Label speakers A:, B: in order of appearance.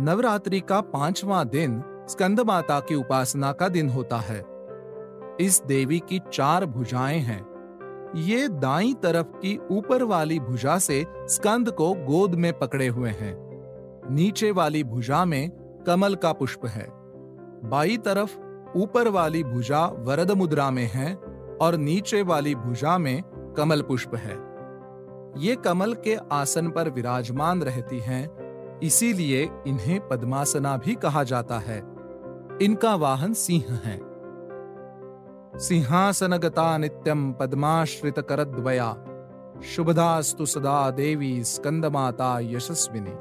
A: नवरात्रि का पांचवा दिन स्कंद माता की उपासना का दिन होता है। इस देवी की चार भुजाएँ हैं। ये दाई तरफ़ की ऊपर वाली भुजा से स्कंद को गोद में पकड़े हुए हैं। नीचे वाली भुजा में कमल का पुष्प है। बाई तरफ़ ऊपर वाली भुजा वरद मुद्रा में है और नीचे वाली भुजा में कमल पुष्प है। ये कमल के आसन पर विराजमान रहती हैं इसीलिए इन्हें पद्मासना भी कहा जाता है। इनका वाहन सिंह है। सिंहासनगता नित्यम पद्माश्रित करद्वया शुभदास्तु सदा देवी स्कंदमाता यशस्विनी।